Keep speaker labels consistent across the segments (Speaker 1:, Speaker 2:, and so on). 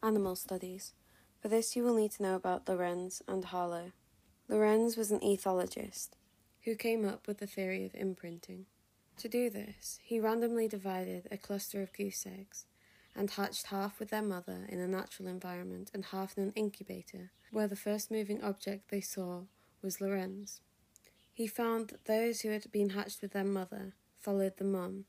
Speaker 1: Animal Studies. For this, you will need to know about Lorenz and Harlow. Lorenz was an ethologist who came up with the theory of imprinting. To do this, he randomly divided a cluster of goose eggs and hatched half with their mother in a natural environment and half in an incubator, where the first moving object they saw was Lorenz. He found that those who had been hatched with their mother followed the mum,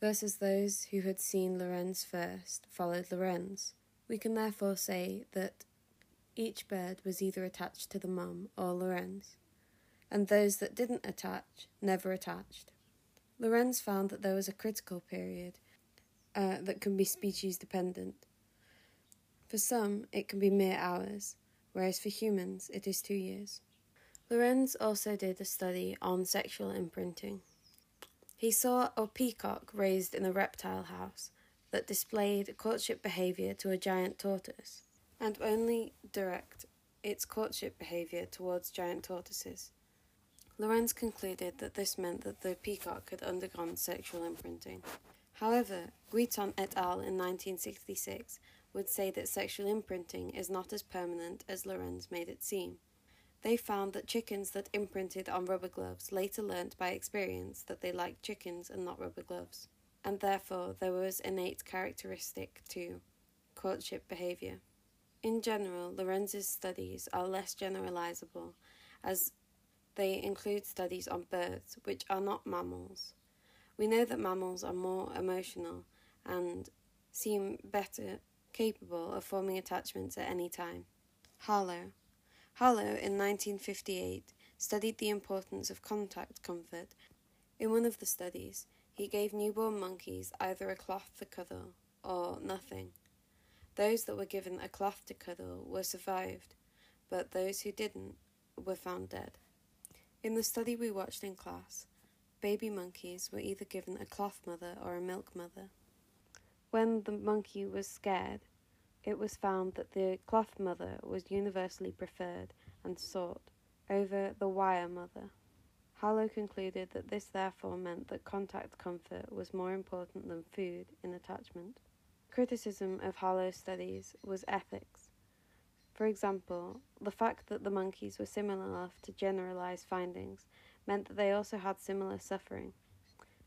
Speaker 1: versus those who had seen Lorenz first followed Lorenz. We can therefore say that each bird was either attached to the mum or Lorenz, and those that didn't attach never attached. Lorenz found that there was a critical period uh, that can be species dependent. For some, it can be mere hours, whereas for humans, it is two years. Lorenz also did a study on sexual imprinting. He saw a peacock raised in a reptile house that displayed courtship behavior to a giant tortoise, and only direct its courtship behavior towards giant tortoises. Lorenz concluded that this meant that the peacock had undergone sexual imprinting. However, Guiton et al. in 1966 would say that sexual imprinting is not as permanent as Lorenz made it seem. They found that chickens that imprinted on rubber gloves later learnt by experience that they liked chickens and not rubber gloves, and therefore there was innate characteristic to courtship behavior. In general, Lorenz's studies are less generalizable as they include studies on birds, which are not mammals. We know that mammals are more emotional and seem better capable of forming attachments at any time. Harlow. Harlow, in 1958, studied the importance of contact comfort. In one of the studies, he gave newborn monkeys either a cloth to cuddle or nothing. Those that were given a cloth to cuddle were survived, but those who didn't were found dead. In the study we watched in class, baby monkeys were either given a cloth mother or a milk mother. When the monkey was scared, it was found that the cloth mother was universally preferred and sought over the wire mother. Harlow concluded that this therefore meant that contact comfort was more important than food in attachment. Criticism of Harlow's studies was ethics. For example, the fact that the monkeys were similar enough to generalize findings meant that they also had similar suffering.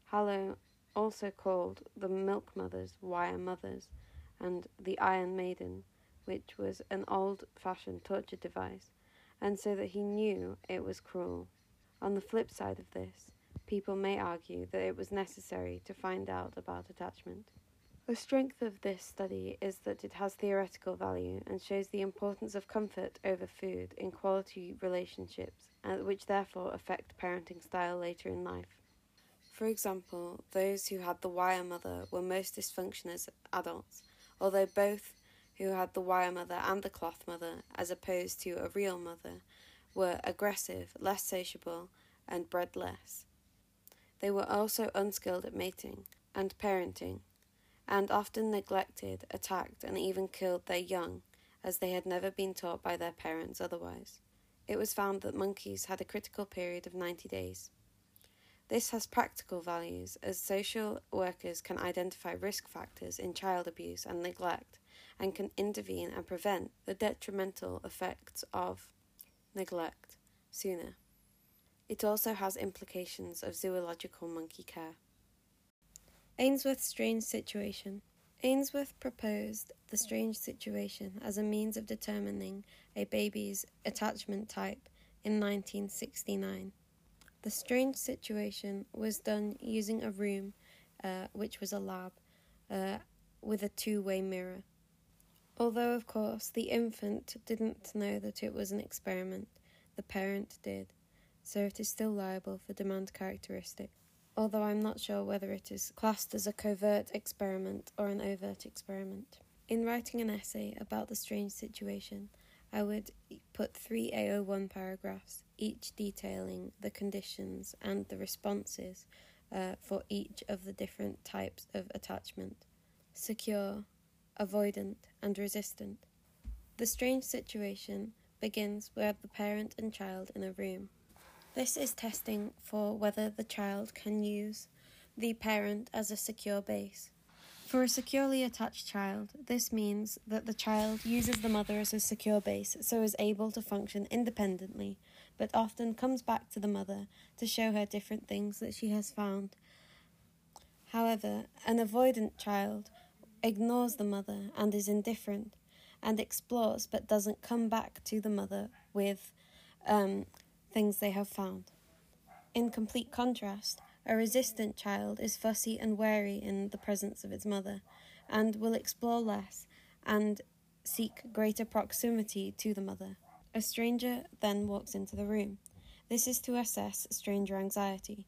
Speaker 1: Harlow also called the milk mothers wire mothers and the iron maiden, which was an old fashioned torture device, and so that he knew it was cruel. On the flip side of this, people may argue that it was necessary to find out about attachment. The strength of this study is that it has theoretical value and shows the importance of comfort over food in quality relationships, uh, which therefore affect parenting style later in life. For example, those who had the wire mother were most dysfunctional as adults, although both who had the wire mother and the cloth mother, as opposed to a real mother, were aggressive, less sociable, and bred less. They were also unskilled at mating and parenting and often neglected, attacked, and even killed their young, as they had never been taught by their parents otherwise. It was found that monkeys had a critical period of 90 days. This has practical values, as social workers can identify risk factors in child abuse and neglect, and can intervene and prevent the detrimental effects of neglect sooner. It also has implications of zoological monkey care. Ainsworth's strange situation. Ainsworth proposed the strange situation as a means of determining a baby's attachment type in 1969. The strange situation was done using a room, uh, which was a lab, uh, with a two way mirror. Although, of course, the infant didn't know that it was an experiment, the parent did, so it is still liable for demand characteristic although I'm not sure whether it is classed as a covert experiment or an overt experiment. In writing an essay about the strange situation, I would put three AO1 paragraphs, each detailing the conditions and the responses uh, for each of the different types of attachment. Secure, avoidant, and resistant. The strange situation begins with the parent and child in a room. This is testing for whether the child can use the parent as a secure base. For a securely attached child, this means that the child uses the mother as a secure base so is able to function independently, but often comes back to the mother to show her different things that she has found. However, an avoidant child ignores the mother and is indifferent and explores but doesn't come back to the mother with um, things they have found. In complete contrast, a resistant child is fussy and wary in the presence of its mother, and will explore less and seek greater proximity to the mother. A stranger then walks into the room. This is to assess stranger anxiety.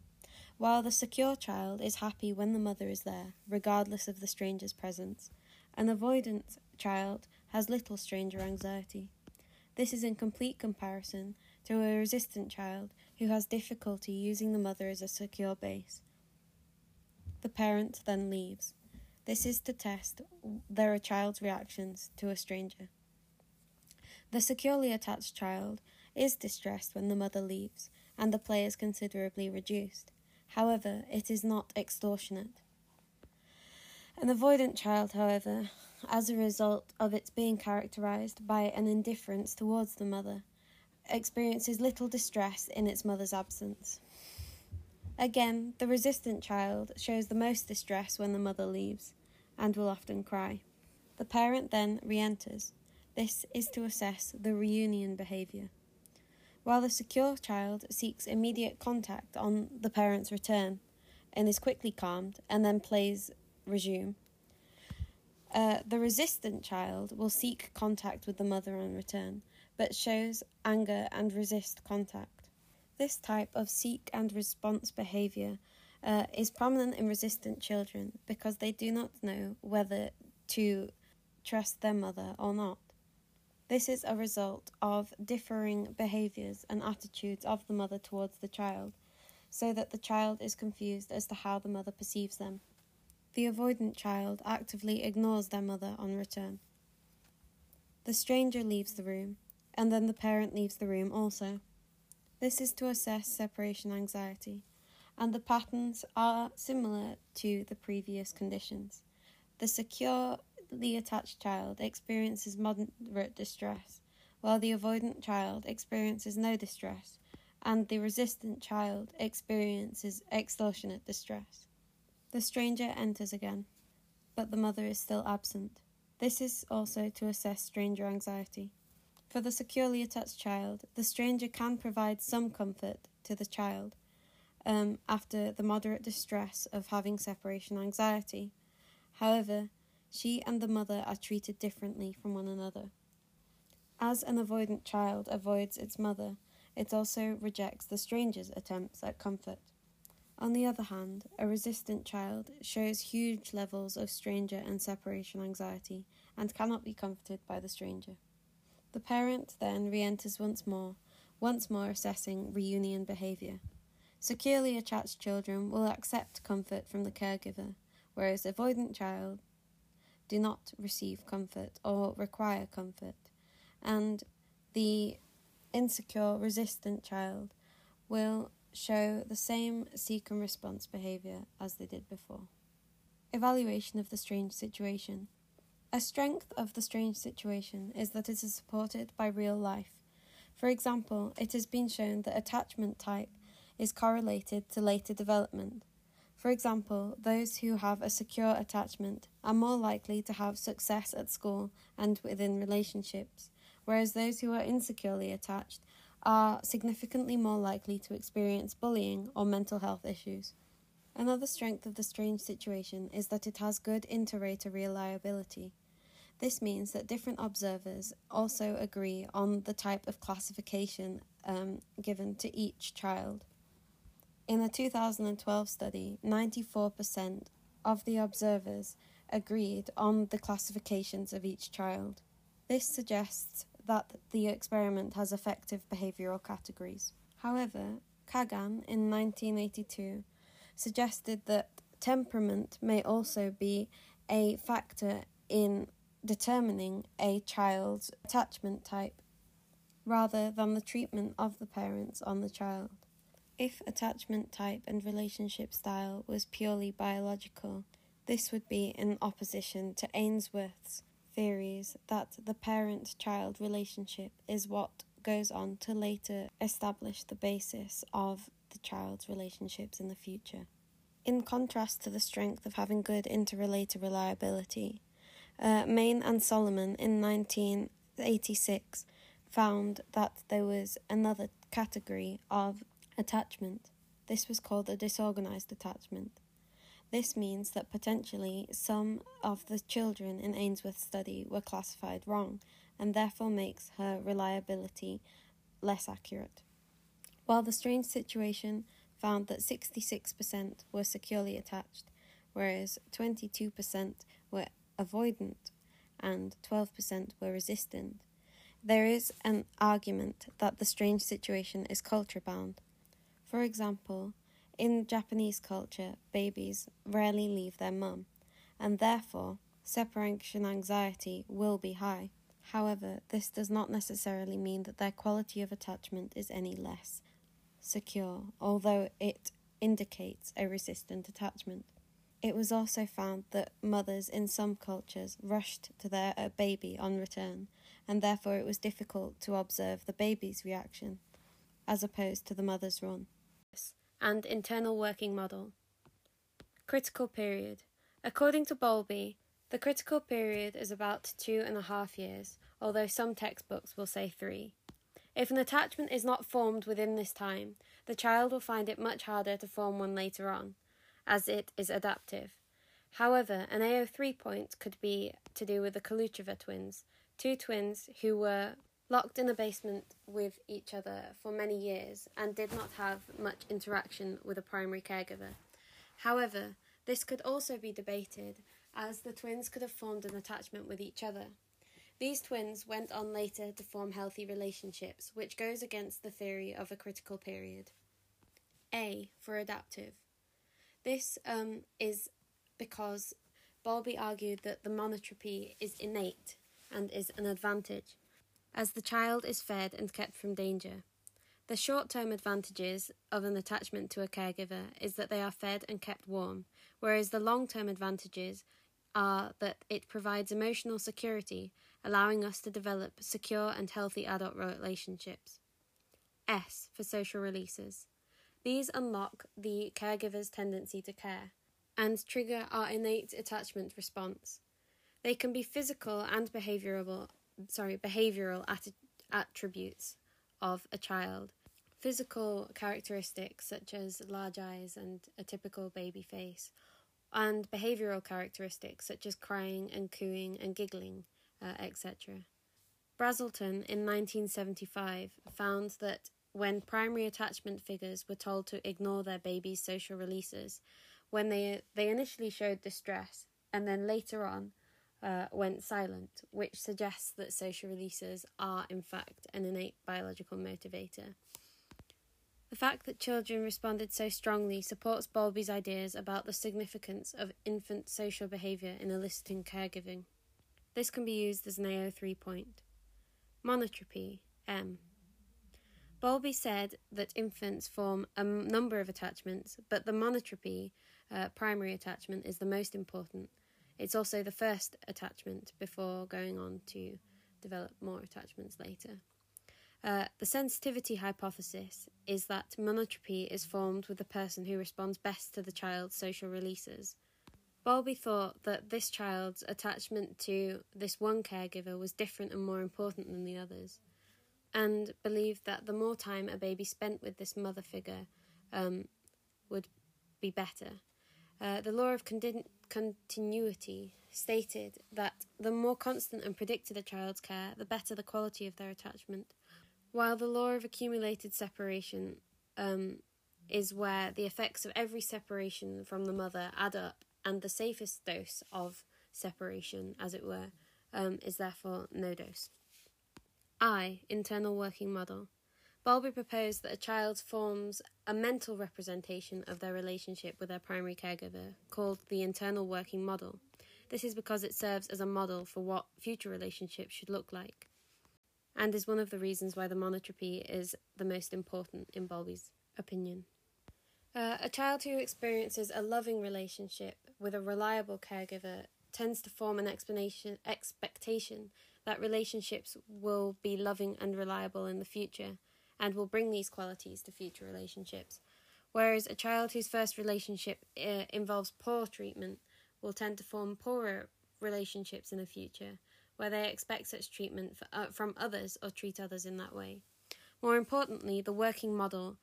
Speaker 1: While the secure child is happy when the mother is there, regardless of the stranger's presence, an avoidant child has little stranger anxiety. This is in complete comparison to a resistant child who has difficulty using the mother as a secure base. The parent then leaves. This is to test their child's reactions to a stranger. The securely attached child is distressed when the mother leaves and the play is considerably reduced. However, it is not extortionate. An avoidant child, however, as a result of its being characterized by an indifference towards the mother, experiences little distress in its mother's absence. Again, the resistant child shows the most distress when the mother leaves and will often cry. The parent then re enters. This is to assess the reunion behavior. While the secure child seeks immediate contact on the parent's return and is quickly calmed and then plays resume, uh, the resistant child will seek contact with the mother on return, but shows anger and resist contact. This type of seek and response behavior uh, is prominent in resistant children because they do not know whether to trust their mother or not. This is a result of differing behaviors and attitudes of the mother towards the child, so that the child is confused as to how the mother perceives them. The avoidant child actively ignores their mother on return. The stranger leaves the room, and then the parent leaves the room also. This is to assess separation anxiety, and the patterns are similar to the previous conditions. The securely attached child experiences moderate distress, while the avoidant child experiences no distress, and the resistant child experiences extortionate distress. The stranger enters again, but the mother is still absent. This is also to assess stranger anxiety. For the securely attached child, the stranger can provide some comfort to the child um, after the moderate distress of having separation anxiety. However, she and the mother are treated differently from one another. As an avoidant child avoids its mother, it also rejects the stranger's attempts at comfort. On the other hand, a resistant child shows huge levels of stranger and separation anxiety and cannot be comforted by the stranger. The parent then re enters once more, once more assessing reunion behavior. Securely attached children will accept comfort from the caregiver, whereas avoidant child do not receive comfort or require comfort, and the insecure, resistant child will show the same seek and response behaviour as they did before. Evaluation of the strange situation. A strength of the strange situation is that it is supported by real life. For example, it has been shown that attachment type is correlated to later development. For example, those who have a secure attachment are more likely to have success at school and within relationships, whereas those who are insecurely attached are significantly more likely to experience bullying or mental health issues. Another strength of the strange situation is that it has good inter-rater reliability. This means that different observers also agree on the type of classification um, given to each child. In a 2012 study, 94% of the observers agreed on the classifications of each child. This suggests that the experiment has effective behavioral categories. However, Kagan in 1982 suggested that temperament may also be a factor in determining a child's attachment type rather than the treatment of the parents on the child. If attachment type and relationship style was purely biological, This would be in opposition to Ainsworth's theories that the parent child relationship is what goes on to later establish the basis of the child's relationships in the future. In contrast to the strength of having good interrelated reliability, uh, Main and Solomon in 1986 found that there was another category of attachment. This was called a disorganized attachment. This means that potentially some of the children in Ainsworth's study were classified wrong and therefore makes her reliability less accurate. While the strange situation found that 66% were securely attached, whereas 22% were avoidant and 12% were resistant, there is an argument that the strange situation is culture bound. For example, in Japanese culture, babies rarely leave their mum, and therefore separation anxiety will be high. However, this does not necessarily mean that their quality of attachment is any less secure, although it indicates a resistant attachment. It was also found that mothers in some cultures rushed to their uh, baby on return, and therefore it was difficult to observe the baby's reaction, as opposed to the mother's run and internal working model. Critical period. According to Bowlby, the critical period is about two and a half years, although some textbooks will say three. If an attachment is not formed within this time, the child will find it much harder to form one later on, as it is adaptive. However, an AO3 point could be to do with the Khrushchev twins, two twins who were locked in a basement with each other for many years and did not have much interaction with a primary caregiver. However, this could also be debated as the twins could have formed an attachment with each other. These twins went on later to form healthy relationships, which goes against the theory of a critical period. A for adaptive. This um, is because Bowlby argued that the monotropy is innate and is an advantage, as the child is fed and kept from danger. The short term advantages of an attachment to a caregiver is that they are fed and kept warm, whereas the long term advantages are that it provides emotional security, allowing us to develop secure and healthy adult relationships. S for social releases. These unlock the caregiver's tendency to care and trigger our innate attachment response. They can be physical and behavioral sorry, behavioral atti- attributes of a child. Physical characteristics such as large eyes and a typical baby face, and behavioral characteristics such as crying and cooing and giggling, uh, etc. Brazelton in 1975 found that when primary attachment figures were told to ignore their baby's social releases, when they they initially showed distress and then later on uh, went silent, which suggests that social releases are, in fact, an innate biological motivator. The fact that children responded so strongly supports Bowlby's ideas about the significance of infant social behaviour in eliciting caregiving. This can be used as an AO3 point. Monotropy, M. Bowlby said that infants form a number of attachments, but the monotropy, uh, primary attachment, is the most important it's also the first attachment before going on to develop more attachments later. Uh, the sensitivity hypothesis is that monotropy is formed with the person who responds best to the child's social releases. Bowlby thought that this child's attachment to this one caregiver was different and more important than the others, and believed that the more time a baby spent with this mother figure um, would be better. Uh, the law of con- continuity stated that the more constant and predicted a child's care, the better the quality of their attachment. While the law of accumulated separation um, is where the effects of every separation from the mother add up, and the safest dose of separation, as it were, um, is therefore no dose. I. Internal working model. Bowlby proposed that a child forms a mental representation of their relationship with their primary caregiver, called the internal working model. This is because it serves as a model for what future relationships should look like, and is one of the reasons why the monotropy is the most important in Bowlby's opinion. Uh, a child who experiences a loving relationship with a reliable caregiver tends to form an explanation expectation that relationships will be loving and reliable in the future and will bring these qualities to future relationships. Whereas a child whose first relationship uh, involves poor treatment will tend to form poorer relationships in the future, where they expect such treatment for, uh, from others or treat others in that way. More importantly, the working model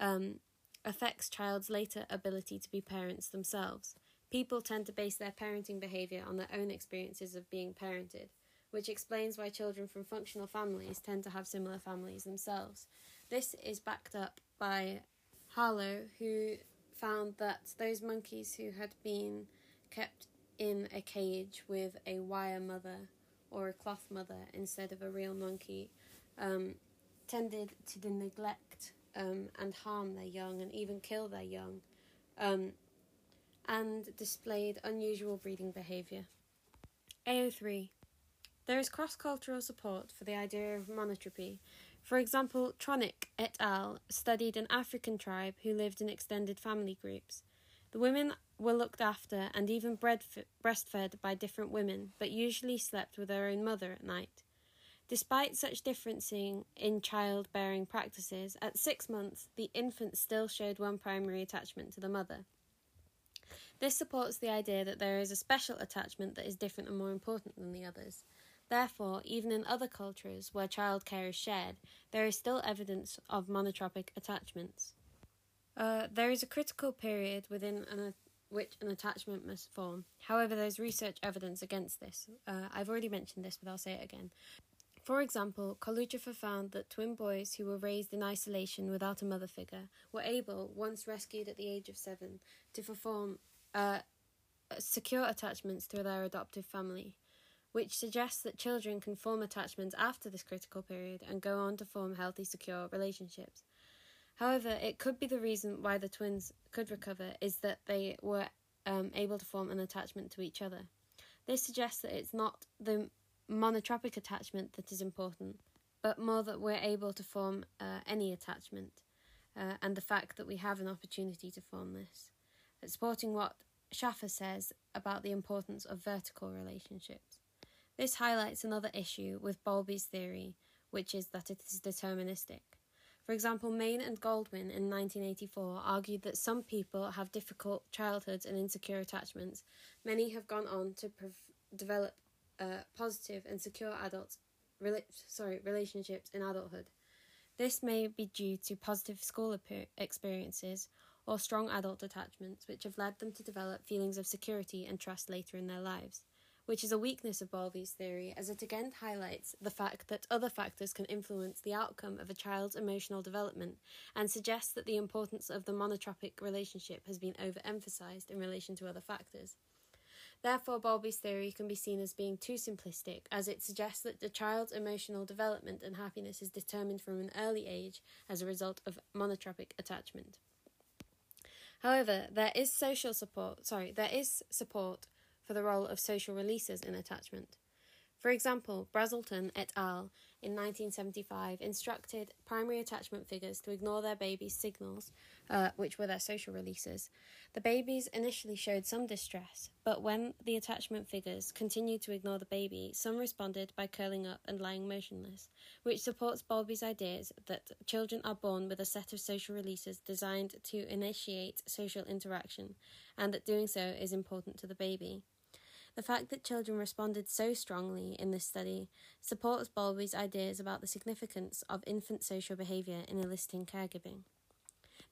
Speaker 1: um, affects child's later ability to be parents themselves. People tend to base their parenting behaviour on their own experiences of being parented, which explains why children from functional families tend to have similar families themselves. This is backed up by Harlow, who found that those monkeys who had been kept in a cage with a wire mother or a cloth mother instead of a real monkey um, tended to neglect um, and harm their young and even kill their young, um, and displayed unusual breeding behaviour. AO3 There is cross cultural support for the idea of monotropy, for example, Tronick et al. studied an African tribe who lived in extended family groups. The women were looked after and even breastfed by different women, but usually slept with their own mother at night. Despite such differencing in childbearing practices, at six months the infant still showed one primary attachment to the mother. This supports the idea that there is a special attachment that is different and more important than the others. Therefore, even in other cultures where childcare is shared, there is still evidence of monotropic attachments. Uh, there is a critical period within an, which an attachment must form. However, there's research evidence against this. Uh, I've already mentioned this, but I'll say it again. For example, Koluchev found that twin boys who were raised in isolation without a mother figure were able, once rescued at the age of seven, to perform uh, secure attachments to their adoptive family which suggests that children can form attachments after this critical period and go on to form healthy, secure relationships. However, it could be the reason why the twins could recover is that they were um, able to form an attachment to each other. This suggests that it's not the monotropic attachment that is important, but more that we're able to form uh, any attachment, uh, and the fact that we have an opportunity to form this. Supporting what Schaffer says about the importance of vertical relationships. This highlights another issue with Bowlby's theory, which is that it is deterministic. For example, Main and Goldwyn in 1984 argued that some people have difficult childhoods and insecure attachments. Many have gone on to prov- develop uh, positive and secure adults, sorry, relationships in adulthood. This may be due to positive school experiences or strong adult attachments, which have led them to develop feelings of security and trust later in their lives which is a weakness of Bowlby's theory, as it again highlights the fact that other factors can influence the outcome of a child's emotional development and suggests that the importance of the monotropic relationship has been overemphasized in relation to other factors. Therefore, Bowlby's theory can be seen as being too simplistic, as it suggests that the child's emotional development and happiness is determined from an early age as a result of monotropic attachment. However, there is social support, sorry, there is support for the role of social releases in attachment. For example, Brazelton et al. in 1975 instructed primary attachment figures to ignore their baby's signals, uh, which were their social releases. The babies initially showed some distress, but when the attachment figures continued to ignore the baby, some responded by curling up and lying motionless, which supports Bowlby's ideas that children are born with a set of social releases designed to initiate social interaction, and that doing so is important to the baby. The fact that children responded so strongly in this study supports Bowlby's ideas about the significance of infant social behaviour in eliciting caregiving.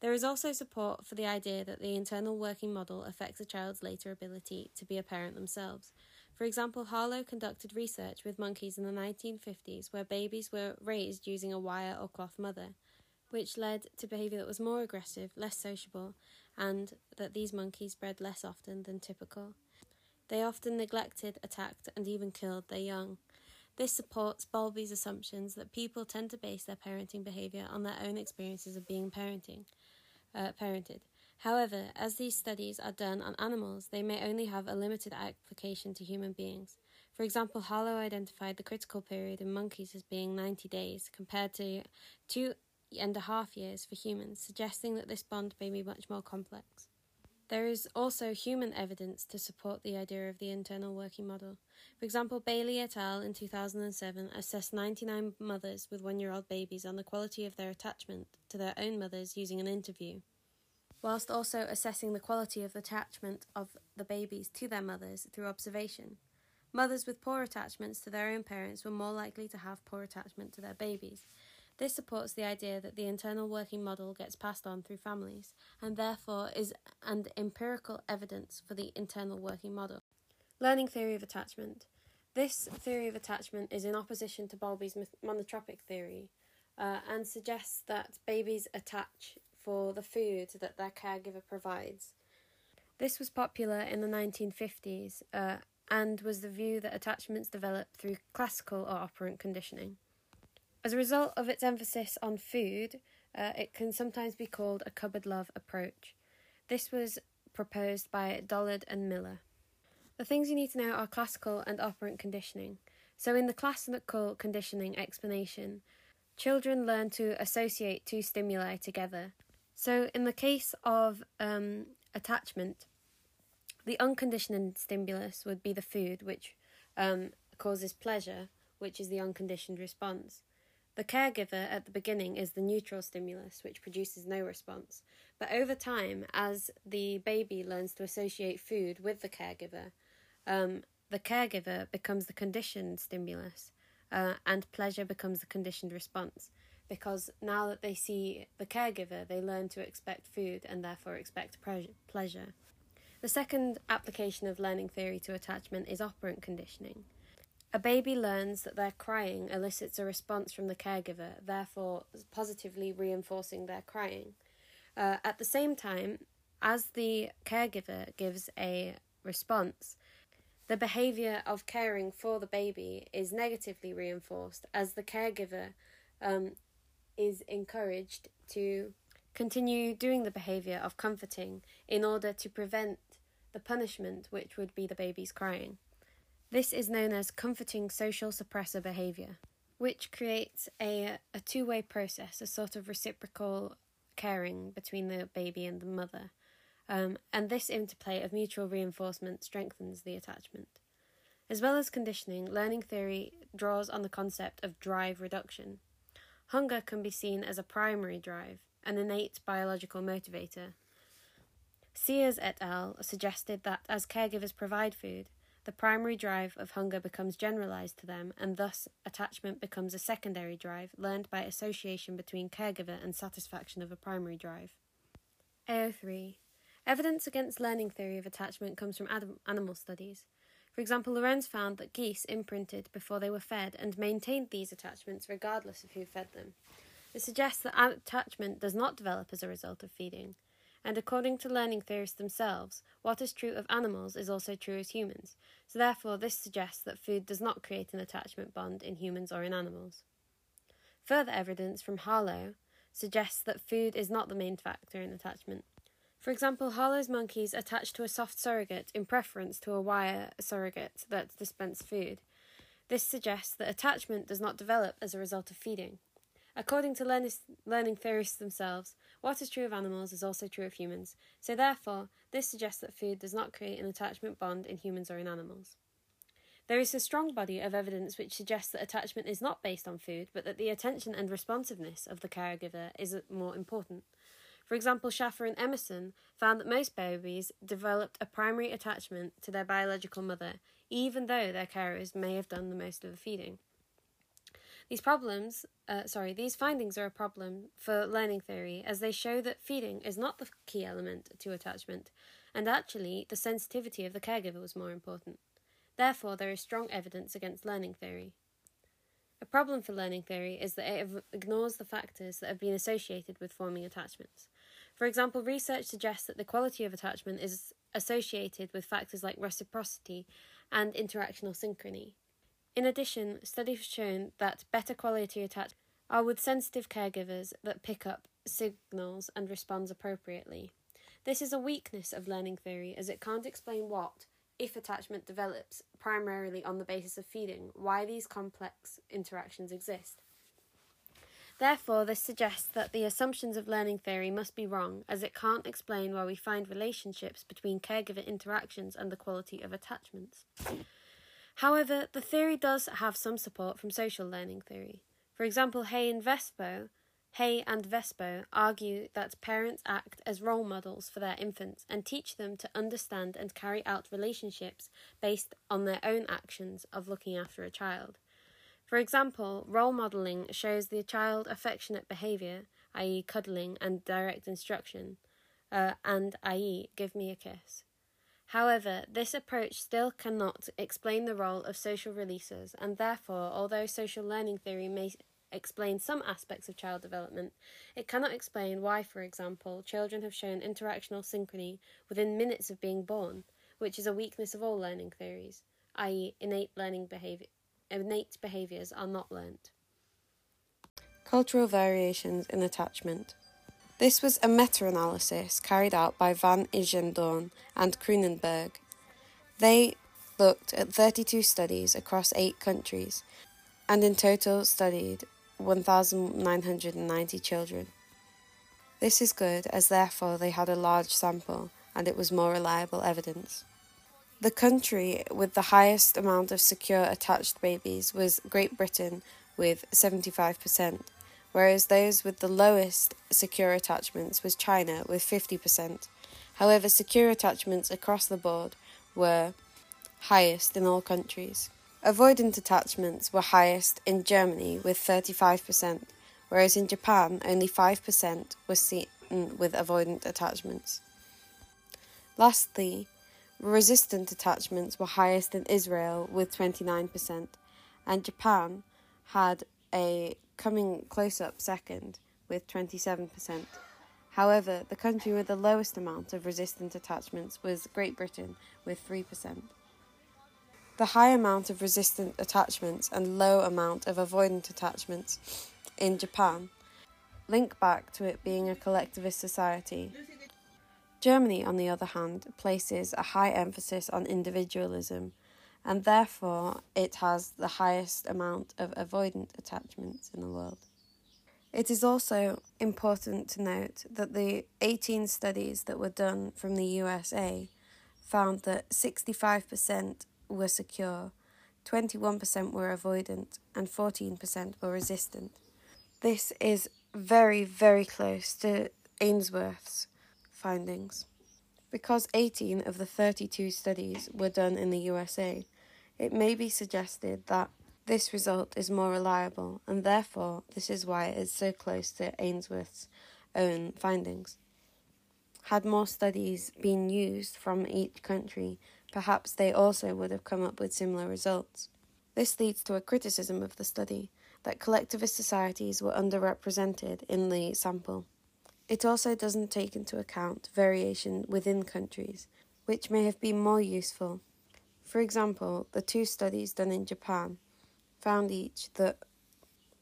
Speaker 1: There is also support for the idea that the internal working model affects a child's later ability to be a parent themselves. For example, Harlow conducted research with monkeys in the 1950s where babies were raised using a wire or cloth mother, which led to behaviour that was more aggressive, less sociable, and that these monkeys bred less often than typical. They often neglected, attacked, and even killed their young. This supports Bowlby's assumptions that people tend to base their parenting behaviour on their own experiences of being parenting, uh, parented. However, as these studies are done on animals, they may only have a limited application to human beings. For example, Harlow identified the critical period in monkeys as being 90 days, compared to two and a half years for humans, suggesting that this bond may be much more complex. There is also human evidence to support the idea of the internal working model. For example, Bailey et al. in 2007 assessed 99 mothers with one year old babies on the quality of their attachment to their own mothers using an interview, whilst also assessing the quality of the attachment of the babies to their mothers through observation. Mothers with poor attachments to their own parents were more likely to have poor attachment to their babies, this supports the idea that the internal working model gets passed on through families, and therefore is an empirical evidence for the internal working model. Learning theory of attachment. This theory of attachment is in opposition to Bowlby's monotropic theory uh, and suggests that babies attach for the food that their caregiver provides. This was popular in the 1950s uh, and was the view that attachments develop through classical or operant conditioning. As a result of its emphasis on food, uh, it can sometimes be called a cupboard love approach. This was proposed by Dollard and Miller. The things you need to know are classical and operant conditioning. So, in the classical conditioning explanation, children learn to associate two stimuli together. So, in the case of um, attachment, the unconditioned stimulus would be the food, which um, causes pleasure, which is the unconditioned response. The caregiver at the beginning is the neutral stimulus, which produces no response. But over time, as the baby learns to associate food with the caregiver, um, the caregiver becomes the conditioned stimulus, uh, and pleasure becomes the conditioned response. Because now that they see the caregiver, they learn to expect food and therefore expect pre- pleasure. The second application of learning theory to attachment is operant conditioning. A baby learns that their crying elicits a response from the caregiver, therefore positively reinforcing their crying. Uh, at the same time, as the caregiver gives a response, the behavior of caring for the baby is negatively reinforced as the caregiver um, is encouraged to continue doing the behavior of comforting in order to prevent the punishment, which would be the baby's crying. This is known as comforting social suppressor behavior, which creates a, a two way process, a sort of reciprocal caring between the baby and the mother. Um, and this interplay of mutual reinforcement strengthens the attachment. As well as conditioning, learning theory draws on the concept of drive reduction. Hunger can be seen as a primary drive, an innate biological motivator. Sears et al. suggested that as caregivers provide food, the primary drive of hunger becomes generalized to them, and thus attachment becomes a secondary drive learned by association between caregiver and satisfaction of a primary drive. AO3. Evidence against learning theory of attachment comes from animal studies. For example, Lorenz found that geese imprinted before they were fed and maintained these attachments regardless of who fed them. This suggests that attachment does not develop as a result of feeding. And according to learning theorists themselves, what is true of animals is also true as humans. So, therefore, this suggests that food does not create an attachment bond in humans or in animals. Further evidence from Harlow suggests that food is not the main factor in attachment. For example, Harlow's monkeys attach to a soft surrogate in preference to a wire surrogate that dispenses food. This suggests that attachment does not develop as a result of feeding. According to learning theorists themselves, what is true of animals is also true of humans, so therefore, this suggests that food does not create an attachment bond in humans or in animals. There is a strong body of evidence which suggests that attachment is not based on food, but that the attention and responsiveness of the caregiver is more important. For example, Schaffer and Emerson found that most babies developed a primary attachment to their biological mother, even though their carers may have done the most of the feeding. These problems, uh, sorry, these findings are a problem for learning theory as they show that feeding is not the key element to attachment, and actually the sensitivity of the caregiver was more important. Therefore, there is strong evidence against learning theory. A problem for learning theory is that it ignores the factors that have been associated with forming attachments. For example, research suggests that the quality of attachment is associated with factors like reciprocity and interactional synchrony. In addition, studies have shown that better quality attachments are with sensitive caregivers that pick up signals and responds appropriately. This is a weakness of learning theory as it can't explain what, if attachment develops primarily on the basis of feeding, why these complex interactions exist. Therefore, this suggests that the assumptions of learning theory must be wrong, as it can't explain why we find relationships between caregiver interactions and the quality of attachments. However, the theory does have some support from social learning theory. For example, Hay and Vespo, Hay and Vespo argue that parents act as role models for their infants and teach them to understand and carry out relationships based on their own actions of looking after a child. For example, role modeling shows the child affectionate behavior, i.e., cuddling and direct instruction, uh, and i.e., give me a kiss. However, this approach still cannot explain the role of social releases, and therefore, although social learning theory may explain some aspects of child development, it cannot explain why, for example, children have shown interactional synchrony within minutes of being born, which is a weakness of all learning theories, i.e., innate learning behavior innate behaviours are not learnt.
Speaker 2: Cultural variations in attachment. This was a meta analysis carried out by Van IJzendoorn and Kroonenberg. They looked at 32 studies across eight countries and in total studied 1,990 children. This is good as therefore they had a large sample and it was more reliable evidence. The country with the highest amount of secure attached babies was Great Britain with 75%, whereas those with the lowest secure attachments was China with 50%. However, secure attachments across the board were highest in all countries. Avoidant attachments were highest in Germany with 35%, whereas in Japan only 5% were seen with avoidant attachments. Lastly, Resistant attachments were highest in Israel with 29%, and Japan had a coming close up second with 27%. However, the country with the lowest amount of resistant attachments was Great Britain with 3%. The high amount of resistant attachments and low amount of avoidant attachments in Japan link back to it being a collectivist society Germany, on the other hand, places a high emphasis on individualism, and therefore it has the highest amount of avoidant attachments in the world. It is also important to note that the 18 studies that were done from the USA found that 65% were secure, 21% were avoidant, and 14% were resistant. This is very, very close to Ainsworth's findings. Because 18 of the 32 studies were done in the USA, it may be suggested that this result is more reliable, and therefore this is why it is so close to Ainsworth's own findings. Had more studies been used from each country, perhaps they also would have come up with similar results. This leads to a criticism of the study that collectivist societies were underrepresented in the sample. It also doesn't take into account variation within countries, which may have been more useful. For example, the two studies done in Japan found each that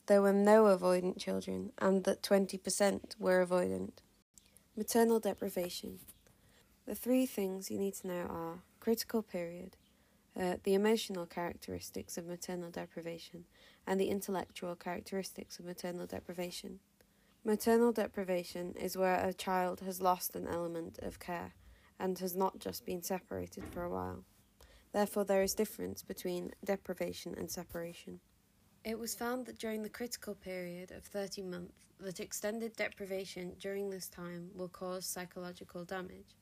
Speaker 2: there were no avoidant children and that 20% were avoidant. Maternal deprivation. The three things you need to know are critical period, uh, the emotional characteristics of maternal deprivation, and the intellectual characteristics of maternal deprivation. Maternal deprivation is where a child has lost an element of care and has not just been separated for a while. Therefore, there is difference between deprivation and separation. It was found that during the critical period of 30 months, that extended deprivation during this time will cause psychological damage.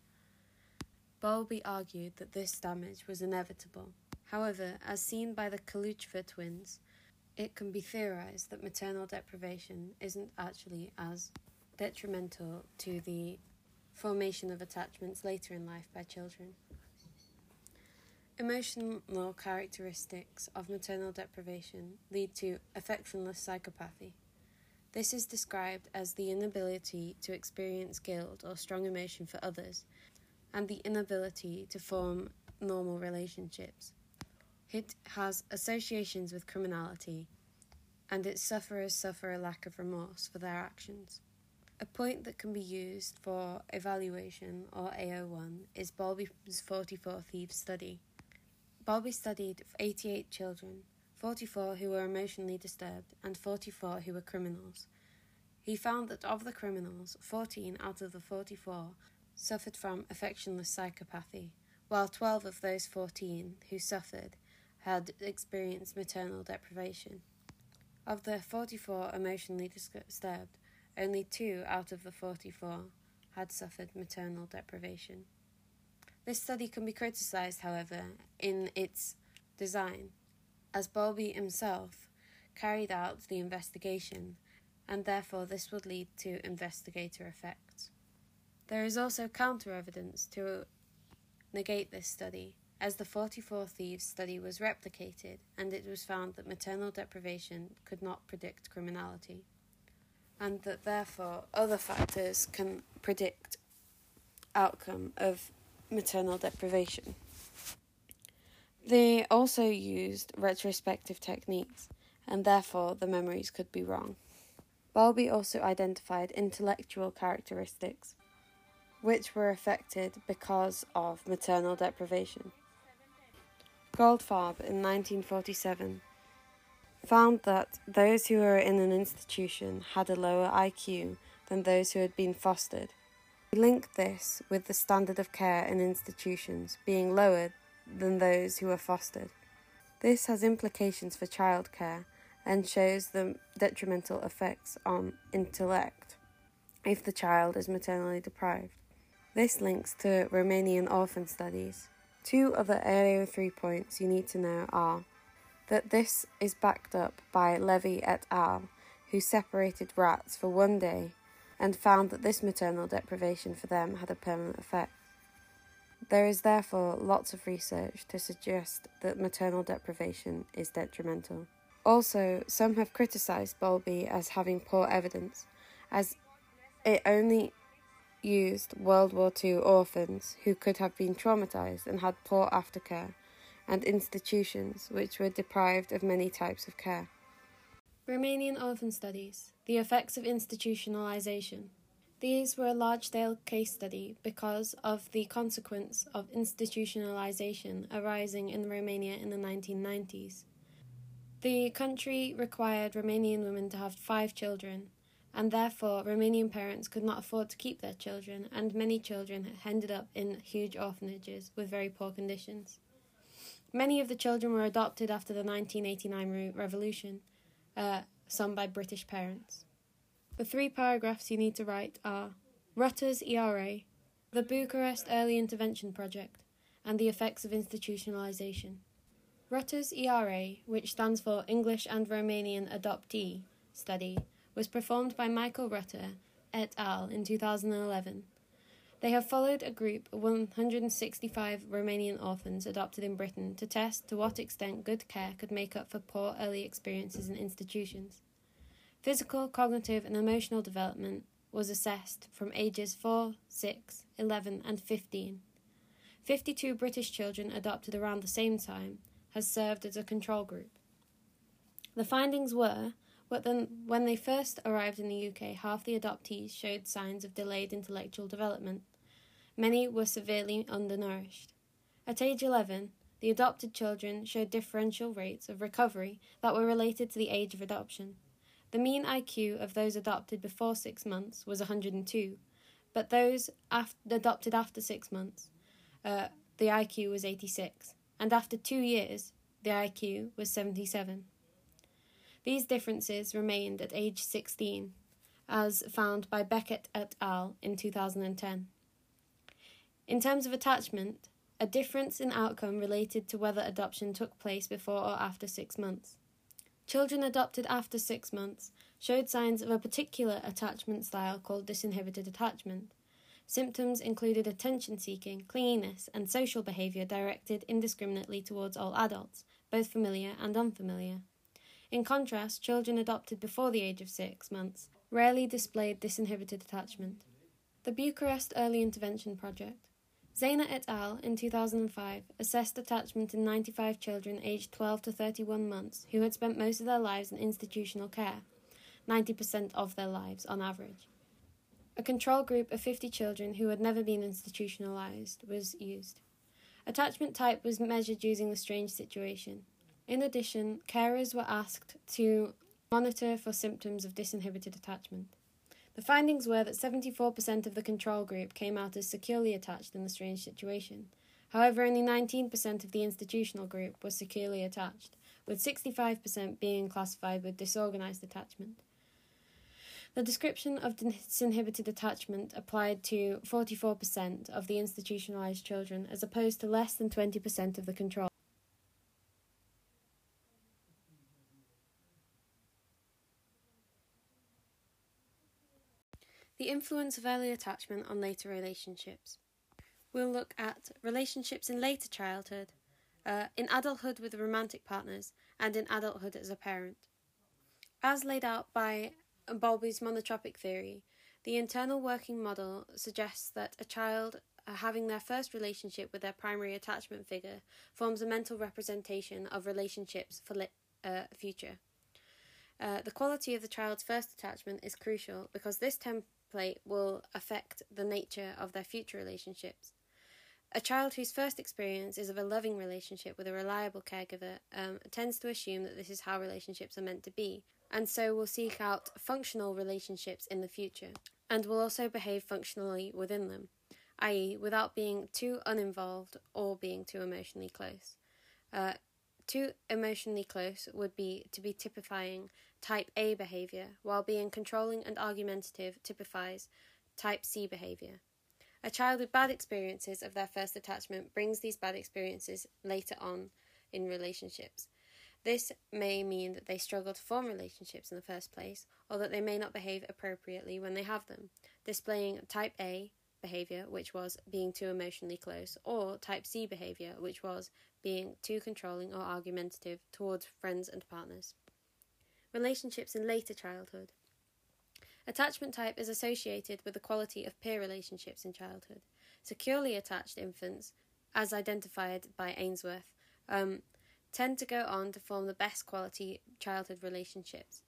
Speaker 2: Bowlby argued that this damage was inevitable. However, as seen by the Koluchová twins, it can be theorized that maternal deprivation isn't actually as detrimental to the formation of attachments later in life by children. Emotional characteristics of maternal deprivation lead to affectionless psychopathy. This is described as the inability to experience guilt or strong emotion for others, and the inability to form normal relationships. It has associations with criminality, and its sufferers suffer a lack of remorse for their actions. A point that can be used for evaluation or AO1 is Bowlby's 44 Thieves study. Bowlby studied 88 children, 44 who were emotionally disturbed and 44 who were criminals.
Speaker 1: He found that of the criminals, 14 out of the 44 suffered from affectionless psychopathy, while 12 of those 14 who suffered had experienced maternal deprivation. Of the 44 emotionally disturbed, only two out of the 44 had suffered maternal deprivation. This study can be criticised, however, in its design, as Bowlby himself carried out the investigation, and therefore this would lead to investigator effects. There is also counter evidence to negate this study, as the 44 Thieves study was replicated and it was found that maternal deprivation could not predict criminality, and that therefore other factors can predict outcome of maternal deprivation. They also used retrospective techniques, and therefore the memories could be wrong. Bowlby also identified intellectual characteristics which were affected because of maternal deprivation. Goldfarb in 1947 found that those who were in an institution had a lower IQ than those who had been fostered. He linked this with the standard of care in institutions being lower than those who were fostered. This has implications for childcare and shows the detrimental effects on intellect if the child is maternally deprived. This links to Romanian orphan studies. Two other AO3 points you need to know are that this is backed up by Levy et al., who separated rats for one day and found that this maternal deprivation for them had a permanent effect. There is therefore lots of research to suggest that maternal deprivation is detrimental. Also, some have criticised Bowlby as having poor evidence, as it only used World War II orphans who could have been traumatized and had poor aftercare, and institutions which were deprived of many types of care.
Speaker 2: Romanian Orphan Studies The Effects of Institutionalization. These were a large scale case study because of the consequence of institutionalization arising in Romania in the 1990s. The country required Romanian women to have five children, and therefore Romanian parents could not afford to keep their children, and many children ended up in huge orphanages with very poor conditions. Many of the children were adopted after the 1989 revolution, uh, some by British parents. The three paragraphs you need to write are Rutter's ERA, the Bucharest Early Intervention Project, and the effects of institutionalization. Rutter's ERA, which stands for English and Romanian Adoptee Study, was performed by Michael Rutter et al. in 2011. They have followed a group of 165 Romanian orphans adopted in Britain to test to what extent good care could make up for poor early experiences in institutions. Physical, cognitive, and emotional development was assessed from ages 4, 6, 11, and 15. 52 British children adopted around the same time has served as a control group. The findings were but then, when they first arrived in the UK, half the adoptees showed signs of delayed intellectual development. Many were severely undernourished. At age 11, the adopted children showed differential rates of recovery that were related to the age of adoption. The mean IQ of those adopted before six months was 102, but those adopted after six months, uh, the IQ was 86, and after two years, the IQ was 77. These differences remained at age 16, as found by Beckett et al. in 2010. In terms of attachment, a difference in outcome related to whether adoption took place before or after six months. Children adopted after six months showed signs of a particular attachment style called disinhibited attachment. Symptoms included attention seeking, clinginess, and social behavior directed indiscriminately towards all adults, both familiar and unfamiliar. In contrast, children adopted before the age of six months rarely displayed disinhibited attachment. The Bucharest Early Intervention Project. Zeanah et al. in 2005 assessed attachment in 95 children aged 12 to 31 months who had spent most of their lives in institutional care, 90% of their lives on average. A control group of 50 children who had never been institutionalized was used. Attachment type was measured using the strange situation. In addition, carers were asked to monitor for symptoms of disinhibited attachment.
Speaker 1: The findings were that 74% of the control group came out as securely attached in the strange situation. However, only 19% of the institutional group was securely attached, with 65% being classified with disorganized attachment. The description of disinhibited attachment applied to 44% of the institutionalized children, as opposed to less than 20% of the control. The influence of early attachment on later relationships. We'll look at relationships in later childhood, uh, in adulthood with romantic partners, and in adulthood as a parent. As laid out by Bowlby's monotropic theory, the internal working model suggests that a child uh, having their first relationship with their primary attachment figure forms a mental representation of relationships for li- uh, future. Uh, the quality of the child's first attachment is crucial because this will affect the nature of their future relationships. A child whose first experience is of a loving relationship with a reliable caregiver um, tends to assume that this is how relationships are meant to be, and so will seek out functional relationships in the future, and will also behave functionally within them, i.e., without being too uninvolved or being too emotionally close. Uh, too emotionally close would be to be typifying type A behavior, while being controlling and argumentative typifies type C behavior. A child with bad experiences of their first attachment brings these bad experiences later on in relationships. This may mean that they struggle to form relationships in the first place, or that they may not behave appropriately when they have them, displaying type A behavior, which was being too emotionally close, or type C behavior, which was being too controlling or argumentative towards friends and partners. Relationships in later childhood. Attachment type is associated with the quality of peer relationships in childhood. Securely attached infants, as identified by Ainsworth, um, tend to go on to form the best quality childhood relationships,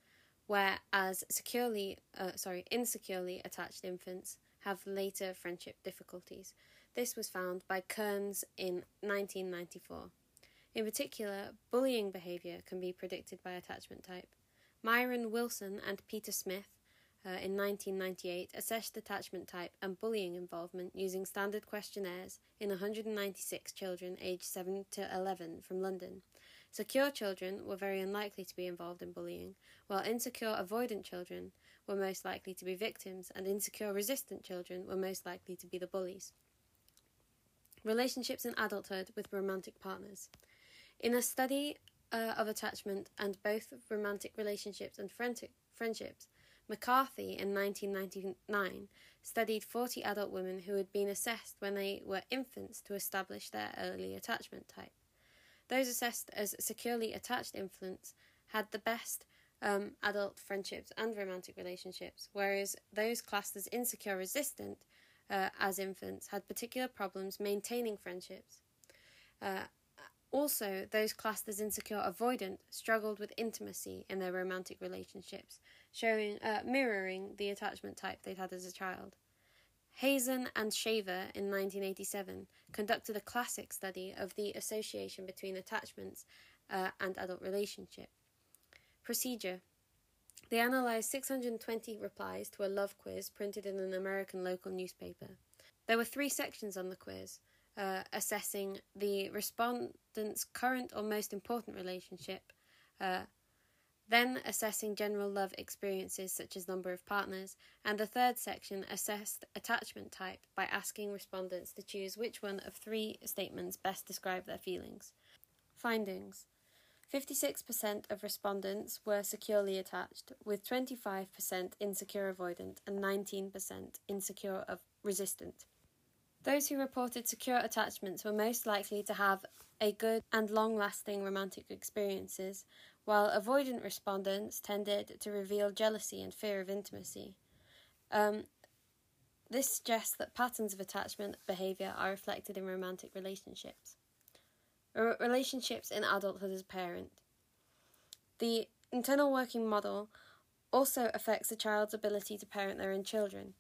Speaker 1: whereas securely, uh, sorry, insecurely attached infants have later friendship difficulties. This was found by Kerns in 1994. In particular, bullying behavior can be predicted by attachment type. Myron Wilson and Peter Smith uh, in 1998 assessed attachment type and bullying involvement using standard questionnaires in 196 children aged 7 to 11 from London. Secure children were very unlikely to be involved in bullying, while insecure avoidant children were most likely to be victims, and insecure resistant children were most likely to be the bullies. Relationships in adulthood with romantic partners. In a study uh, of attachment and both romantic relationships and friend- friendships, McCarthy in 1999 studied 40 adult women who had been assessed when they were infants to establish their early attachment type. Those assessed as securely attached infants had the best um, adult friendships and romantic relationships, whereas those classed as insecure resistant uh, as infants had particular problems maintaining friendships. Uh, also, those classed as insecure avoidant struggled with intimacy in their romantic relationships, showing uh, mirroring the attachment type they'd had as a child. Hazan and Shaver in 1987 conducted a classic study of the association between attachments uh, and adult relationship. Procedure They analysed 620 replies to a love quiz printed in an American local newspaper. There were three sections on the quiz uh, assessing the respondent's current or most important relationship, uh, then assessing general love experiences such as number of partners, and the third section assessed attachment type by asking respondents to choose which one of three statements best describe their feelings. Findings 56% of respondents were securely attached, with 25% insecure avoidant and 19% insecure of resistant. Those who reported secure attachments were most likely to have a good and long lasting romantic experiences, while avoidant respondents tended to reveal jealousy and fear of intimacy. Um, this suggests that patterns of attachment behaviour are reflected in romantic relationships. R- relationships in adulthood as parent. The internal working model also affects a child's ability to parent their own children.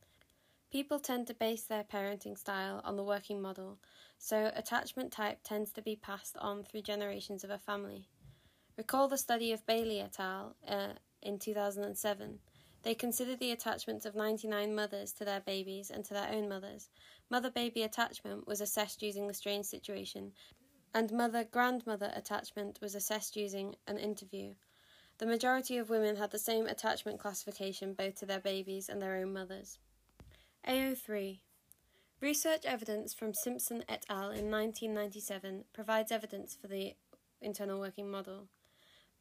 Speaker 1: People tend to base their parenting style on the working model, so attachment type tends to be passed on through generations of a family. Recall the study of Bailey et al. Uh, in 2007. They considered the attachments of 99 mothers to their babies and to their own mothers. Mother baby attachment was assessed using the strange situation, and mother grandmother attachment was assessed using an interview. The majority of women had the same attachment classification both to their babies and their own mothers. AO3 Research evidence from Simpson et al. in 1997 provides evidence for the internal working model.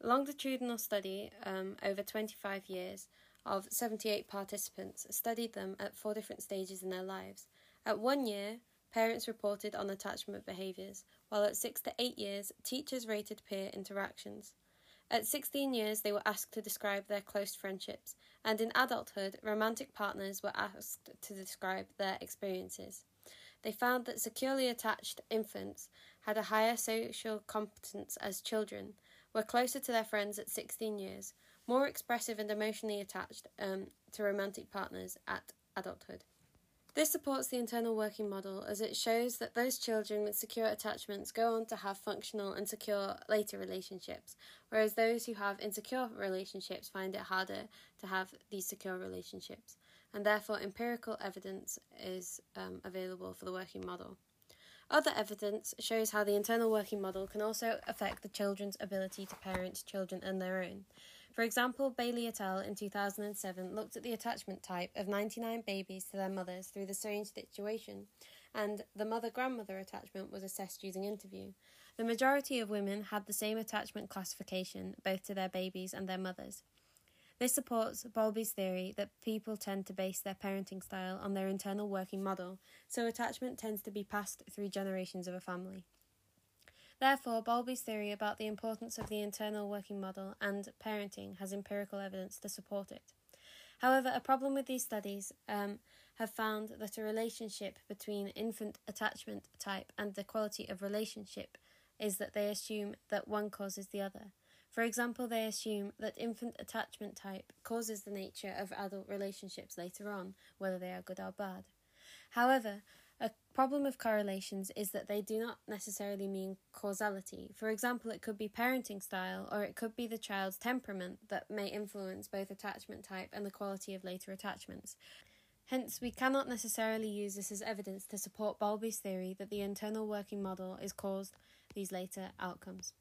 Speaker 1: Longitudinal study um, over 25 years of 78 participants studied them at four different stages in their lives. At one year, parents reported on attachment behaviours, while at six to eight years, teachers rated peer interactions. At 16 years, they were asked to describe their close friendships, and in adulthood, romantic partners were asked to describe their experiences. They found that securely attached infants had a higher social competence as children, were closer to their friends at 16 years, more expressive and emotionally attached um, to romantic partners at adulthood. This supports the internal working model as it shows that those children with secure attachments go on to have functional and secure later relationships, whereas those who have insecure relationships find it harder to have these secure relationships, and therefore empirical evidence is um, available for the working model. Other evidence shows how the internal working model can also affect the children's ability to parent children and their own. For example, Bailey et al. in 2007 looked at the attachment type of 99 babies to their mothers through the strange situation, and the mother grandmother attachment was assessed using interview. The majority of women had the same attachment classification both to their babies and their mothers. This supports Bowlby's theory that people tend to base their parenting style on their internal working model, so attachment tends to be passed through generations of a family. Therefore, Bowlby's theory about the importance of the internal working model and parenting has empirical evidence to support it. However, a problem with these studies um, have found that a relationship between infant attachment type and the quality of relationship is that they assume that one causes the other. For example, they assume that infant attachment type causes the nature of adult relationships later on, whether they are good or bad. However, problem with correlations is that they do not necessarily mean causality. For example, it could be parenting style or it could be the child's temperament that may influence both attachment type and the quality of later attachments. Hence, we cannot necessarily use this as evidence to support Bowlby's theory that the internal working model is caused these later outcomes.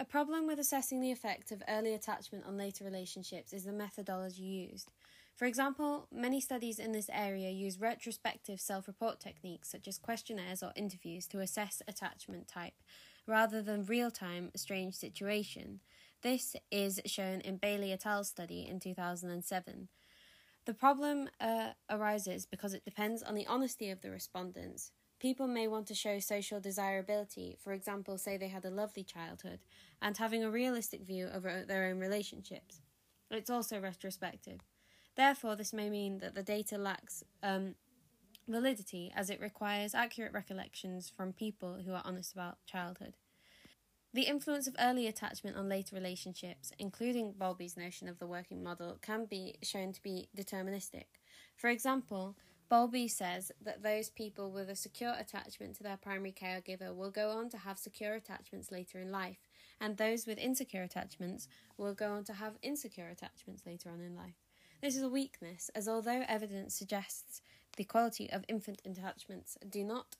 Speaker 1: A problem with assessing the effect of early attachment on later relationships is the methodology used. For example, many studies in this area use retrospective self report techniques such as questionnaires or interviews to assess attachment type, rather than real time strange situation. This is shown in Bailey et al. study in 2007. The problem uh, arises because it depends on the honesty of the respondents. People may want to show social desirability, for example, say they had a lovely childhood, and having a realistic view of their own relationships. It's also retrospective. Therefore, this may mean that the data lacks um, validity as it requires accurate recollections from people who are honest about childhood. The influence of early attachment on later relationships, including Bowlby's notion of the working model, can be shown to be deterministic. For example, Bowlby says that those people with a secure attachment to their primary caregiver will go on to have secure attachments later in life, and those with insecure attachments will go on to have insecure attachments later on in life. This is a weakness, as although evidence suggests the quality of infant attachments do not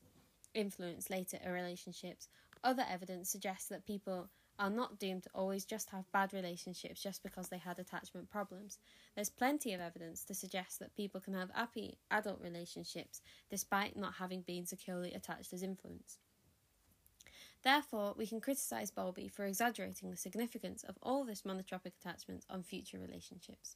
Speaker 1: influence later relationships, other evidence suggests that people are not doomed to always just have bad relationships just because they had attachment problems. There's plenty of evidence to suggest that people can have happy adult relationships despite not having been securely attached as infants. Therefore, we can criticise Bowlby for exaggerating the significance of all this monotropic attachment on future relationships.